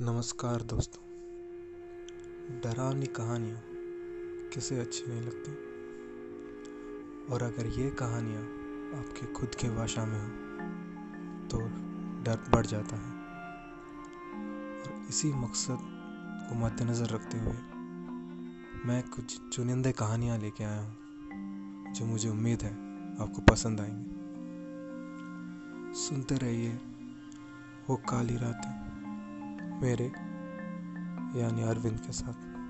नमस्कार दोस्तों। डरावनी कहानियाँ किसे अच्छी नहीं लगती? और अगर ये कहानियाँ आपके खुद के भाषा में हो तो डर बढ़ जाता है। और इसी मकसद को मद्देनज़र रखते हुए मैं कुछ चुनिंदे कहानियाँ लेके आया हूँ, जो मुझे उम्मीद है आपको पसंद आएँगी। सुनते रहिए वो काली रातें। मेरे यानी अरविंद के साथ।